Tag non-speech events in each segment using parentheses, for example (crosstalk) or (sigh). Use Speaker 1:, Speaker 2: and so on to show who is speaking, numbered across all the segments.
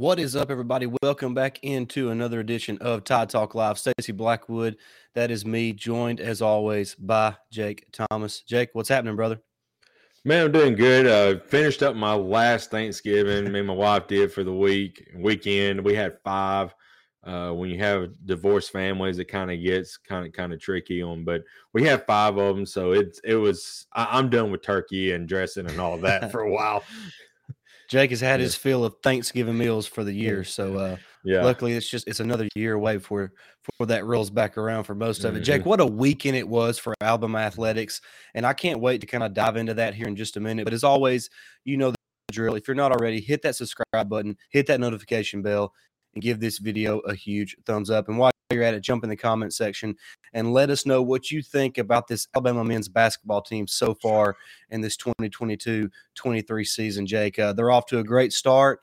Speaker 1: What is up, everybody? Welcome back into another edition of Tide Talk Live. Stacy Blackwood, that is me, joined as always by Jake Thomas. Jake, what's happening, brother?
Speaker 2: Man, I'm doing good. Uh, finished up my last Thanksgiving. me and my wife did for the week weekend. We had five. Uh, when you have divorced families, it kind of gets kind of kind of tricky on. But we had five of them, so it's it was. I, am done with turkey and dressing and all that (laughs) for a while.
Speaker 1: Jake has had yeah. his fill of Thanksgiving meals for the year, so uh, yeah. Luckily, it's just it's another year away before before that rolls back around for most of it. Mm-hmm. Jake, what a weekend it was for Alabama athletics, and I can't wait to kind of dive into that here in just a minute. But as always, you know the drill. If you're not already, hit that subscribe button, hit that notification bell, and give this video a huge thumbs up. And while you're at it, jump in the comment section and let us know what you think about this Alabama men's basketball team so far in this 2022-23 season. Jake, uh, they're off to a great start.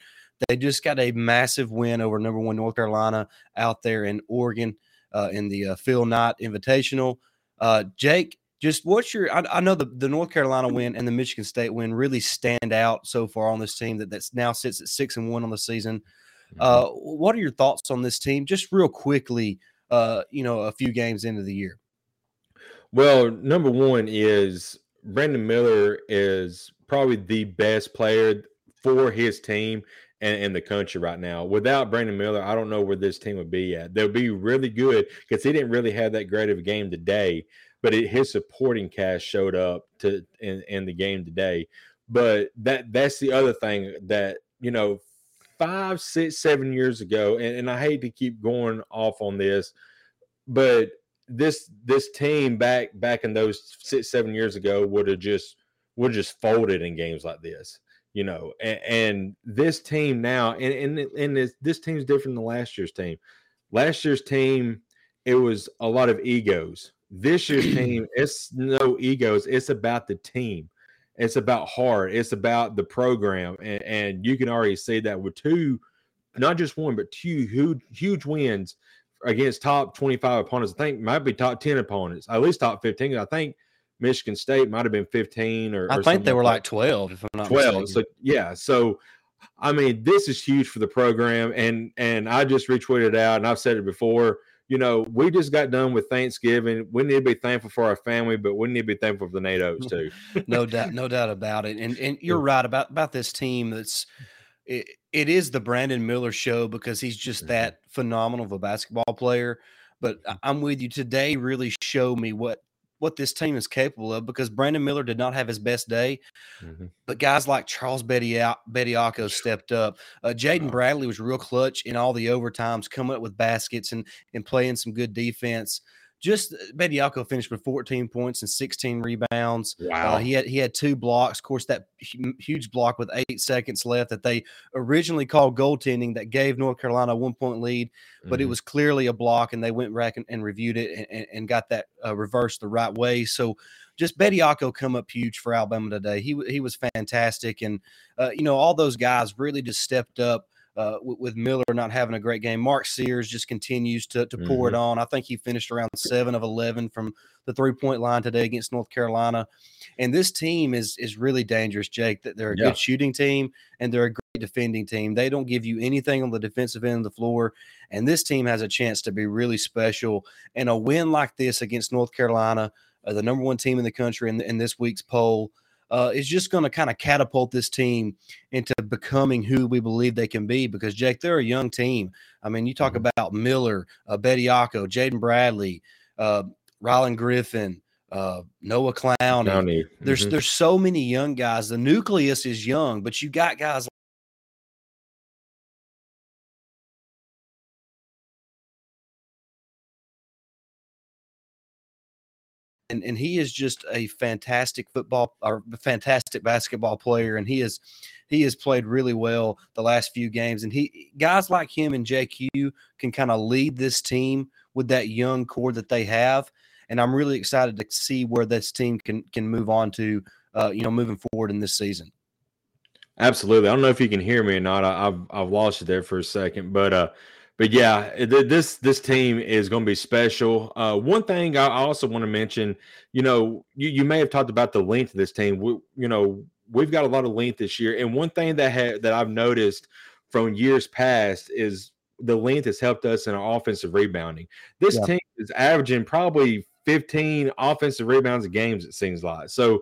Speaker 1: They just got a massive win over number one North Carolina out there in Oregon uh, in the uh, Phil Knight Invitational. Uh, Jake, just what's your? I, I, know the, the North Carolina win and the Michigan State win really stand out so far on this team that that's now sits at six and one on the season. Uh, mm-hmm. what are your thoughts on this team, just real quickly? Uh, you know, a few games into the year.
Speaker 2: Well, number one is Brandon Miller is probably the best player for his team and in the country right now. Without Brandon Miller, I don't know where this team would be at. They'll be really good because he didn't really have that great of a game today, but it, his supporting cast showed up to in, in the game today. But that that's the other thing that you know, five, six, seven years ago, and, and I hate to keep going off on this, but this this team back back in those six, seven years ago would have just would just folded in games like this you know, and, and this team now, and and, and this, this team's different than last year's team. Last year's team, it was a lot of egos. This year's (clears throat) team, it's no egos. It's about the team. It's about heart. It's about the program, and, and you can already see that with two, not just one, but two huge huge wins against top 25 opponents. I think might be top 10 opponents, at least top 15. I think Michigan State might have been 15 or
Speaker 1: I
Speaker 2: or
Speaker 1: think they were like 12 if I'm not
Speaker 2: 12. Mistaken. So yeah, so I mean, this is huge for the program and and I just retweeted out and I've said it before, you know, we just got done with Thanksgiving. We need to be thankful for our family, but we need to be thankful for the Nate Oats (laughs) too.
Speaker 1: no (laughs) doubt, no doubt about it. And and you're right about about this team that's it, it is the Brandon Miller show because he's just mm-hmm. that phenomenal of a basketball player. But I'm with you today. Really show me what what this team is capable of because Brandon Miller did not have his best day, mm-hmm. but guys like Charles Bediako stepped up. Uh, Jaden Bradley was real clutch in all the overtimes, coming up with baskets and and playing some good defense just uh, Bediako finished with 14 points and 16 rebounds. Uh, wow. Uh, he had he had two blocks. Of course, that huge block with eight seconds left that they originally called goaltending that gave North Carolina a one point lead, but mm-hmm. it was clearly a block, and they went back and, and reviewed it and, and got that uh, reversed the right way. So just Bediako come up huge for Alabama today. He he was fantastic, and uh, you know all those guys really just stepped up uh, with, with, Miller not having a great game. Mark Sears just continues to, to mm-hmm. pour it mm-hmm. on. I think he finished around seven of 11 from the three point line today against North Carolina. And this team is is really dangerous, Jake. That they're a yeah. good shooting team and they're a great defending team. They don't give you anything on the defensive end of the floor. And this team has a chance to be really special. And a win like this against North Carolina, uh, the number one team in the country in, in this week's poll, uh, is just going to kind of catapult this team into becoming who we believe they can be. Because Jake, they're a young team. I mean, you talk mm-hmm. about Miller, uh, Bediako, Jaden Bradley, uh, Rylan Griffin, uh, Noah Clowney. Clowney. Mm-hmm. There's there's so many young guys. The nucleus is young, but you got guys and, and he is just a fantastic football or fantastic basketball player and he is he has played really well the last few games and he guys like him and JQ can kind of lead this team with that young core that they have and I'm really excited to see where this team can can move on to uh, you know moving forward in this season.
Speaker 2: Absolutely. I don't know if you can hear me or not. I, have I've lost you there for a second, but uh but yeah, this this team is going to be special. Uh, one thing I also want to mention, you know, you, you may have talked about the length of this team. We, you know, we've got a lot of length this year, and one thing that ha- that I've noticed from years past is the length has helped us in our offensive rebounding. This yeah. team is averaging probably 15 offensive rebounds a games, it seems like. So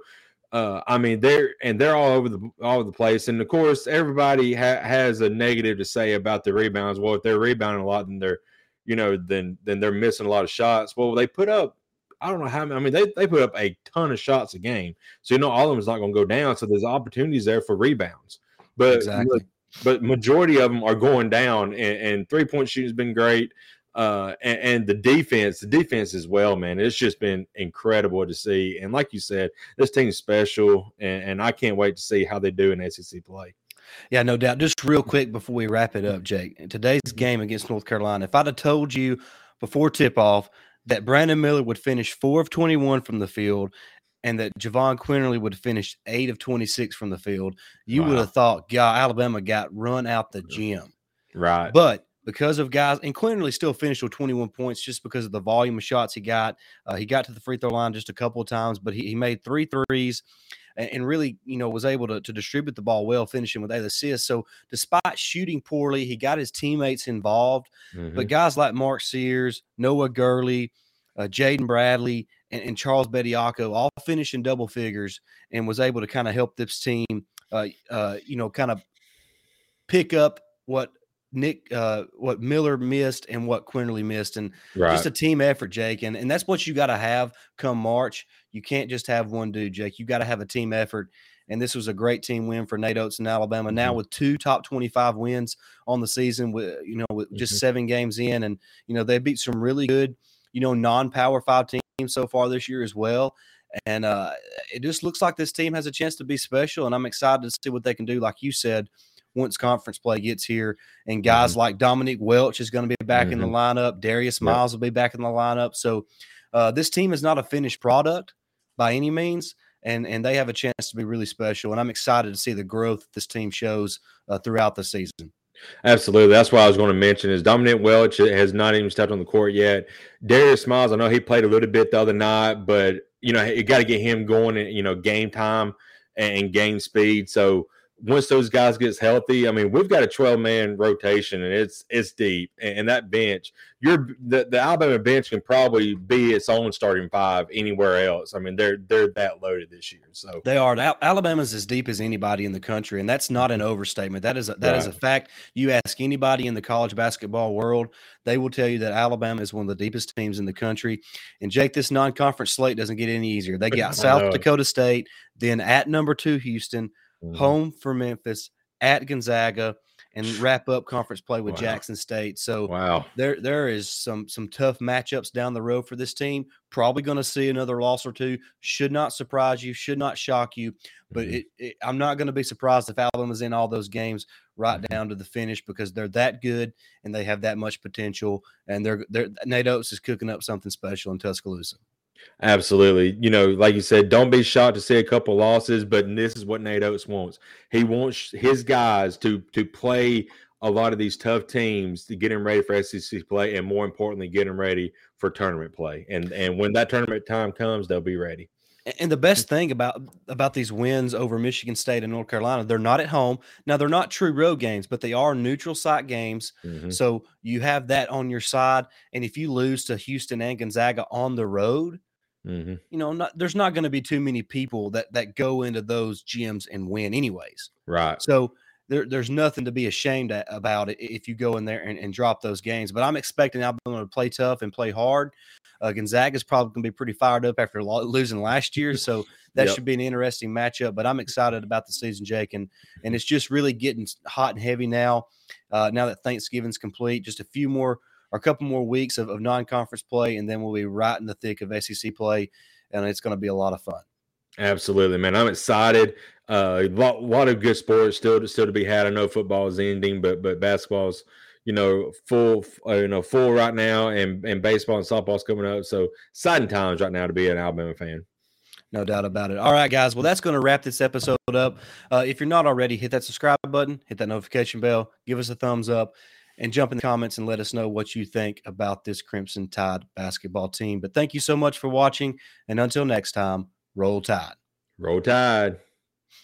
Speaker 2: uh, I mean, they're and they're all over the all over the place, and of course, everybody ha- has a negative to say about the rebounds. Well, if they're rebounding a lot, then they're, you know, then then they're missing a lot of shots. Well, they put up, I don't know how. I mean, they they put up a ton of shots a game, so you know all of them is not going to go down. So there's opportunities there for rebounds, but exactly. but majority of them are going down, and, and three point shooting has been great. Uh, and, and, the defense, the defense as well, man. It's just been incredible to see. And like you said, this team's special, and, and I can't wait to see how they do in SEC play.
Speaker 1: Yeah, no doubt. Just real quick before we wrap it up, Jake. Today's game against North Carolina, if I'd have told you before tip off that Brandon Miller would finish four of 21 from the field and that Jahvon Quinerly would finish eight of 26 from the field, you wow. would have thought, God, Alabama got run out the gym.
Speaker 2: Right.
Speaker 1: But because of guys, and Quinerly still finished with 21 points just because of the volume of shots he got. Uh, he got to the free throw line just a couple of times, but he, he made three threes and, and, really, you know, was able to, to distribute the ball well, finishing with eight assists. So despite shooting poorly, he got his teammates involved. Mm-hmm. But guys like Mark Sears, Noah Gurley, uh, Jaden Bradley, and, and, Charles Bediako all finished in double figures and was able to kind of help this team, uh, uh, you know, kind of pick up what Nick, uh, what Miller missed and what Quinerly missed, and right. just a team effort, Jake. And and that's what you got to have come March. You can't just have one dude, Jake. You got to have a team effort. And this was a great team win for Nate Oats in Alabama. Now mm-hmm. with two top twenty-five wins on the season, with you know with just mm-hmm. seven games in, and you know they beat some really good, you know, non-power five teams so far this year as well. And uh, it just looks like this team has a chance to be special, and I'm excited to see what they can do. Like you said, once conference play gets here. And guys mm-hmm. like Dominick Welch is going to be back mm-hmm. in the mm-hmm. lineup. Darius Miles yep. will be back in the lineup. So uh, this team is not a finished product by any means. And, and they have a chance to be really special. And I'm excited to see the growth this team shows uh, throughout the season.
Speaker 2: Absolutely. That's why I was going to mention is Dominick Welch has not even stepped on the court yet. Darius Miles, I know he played a little bit the other night, but you know, you got to get him going in, you know, game time and game speed. So once those guys gets healthy, I mean, we've got a 12 man rotation and it's it's deep. And, that bench, you're the, the Alabama bench can probably be its own starting five anywhere else. I mean, they're they're that loaded this year. So
Speaker 1: they are. Alabama's as deep as anybody in the country, and that's not an overstatement. That is a, that right. is a fact. You ask anybody in the college basketball world, they will tell you that Alabama is one of the deepest teams in the country. And Jake, this non-conference slate doesn't get any easier. They (laughs) got South Dakota State, then at number two Houston mm-hmm. home for Memphis, at Gonzaga, and wrap up conference play with wow. Jackson State. So
Speaker 2: wow,
Speaker 1: there there is some some tough matchups down the road for this team. Probably going to see another loss or two. Should not surprise you. Should not shock you. But mm-hmm. it, it, I'm not going to be surprised if Alabama's in all those games right mm-hmm. down to the finish because they're that good and they have that much potential. And they're they're Nate Oats is cooking up something special in Tuscaloosa.
Speaker 2: Absolutely. You know, like you said, don't be shocked to see a couple losses, but this is what Nate Oats wants. He wants his guys to to play a lot of these tough teams to get them ready for SEC play, and more importantly, get them ready for tournament play. And and when that tournament time comes, they'll be ready.
Speaker 1: And the best thing about about these wins over Michigan State and North Carolina, they're not at home. Now they're not true road games, but they are neutral site games. Mm-hmm. So you have that on your side. And if you lose to Houston and Gonzaga on the road, Mm-hmm. You know, not, there's not going to be too many people that that go into those gyms and win, anyways.
Speaker 2: Right.
Speaker 1: So there, there's nothing to be ashamed at, about it if you go in there and, and drop those games. But I'm expecting Alabama to play tough and play hard. Uh, Gonzaga is probably going to be pretty fired up after lo- losing last year, (laughs) so that yep. should be an interesting matchup. But I'm excited about the season, Jake, and and it's just really getting hot and heavy now. Uh, now that Thanksgiving's complete, just a few more a couple more weeks of, of non-conference play, and then we'll be right in the thick of SEC play, and it's going to be a lot of fun.
Speaker 2: Absolutely, man. I'm excited. Uh, a lot, lot of good sports still to, still to be had. I know football is ending, but but basketball's you know full uh, you know full right now, and and baseball and softball's coming up. So exciting times right now to be an Alabama fan.
Speaker 1: No doubt about it. All right, guys. Well, that's going to wrap this episode up. Uh, if you're not already, hit that subscribe button, hit that notification bell, give us a thumbs up and jump in the comments and let us know what you think about this Crimson Tide basketball team. But thank you so much for watching. And until next time, roll tide.
Speaker 2: Roll tide.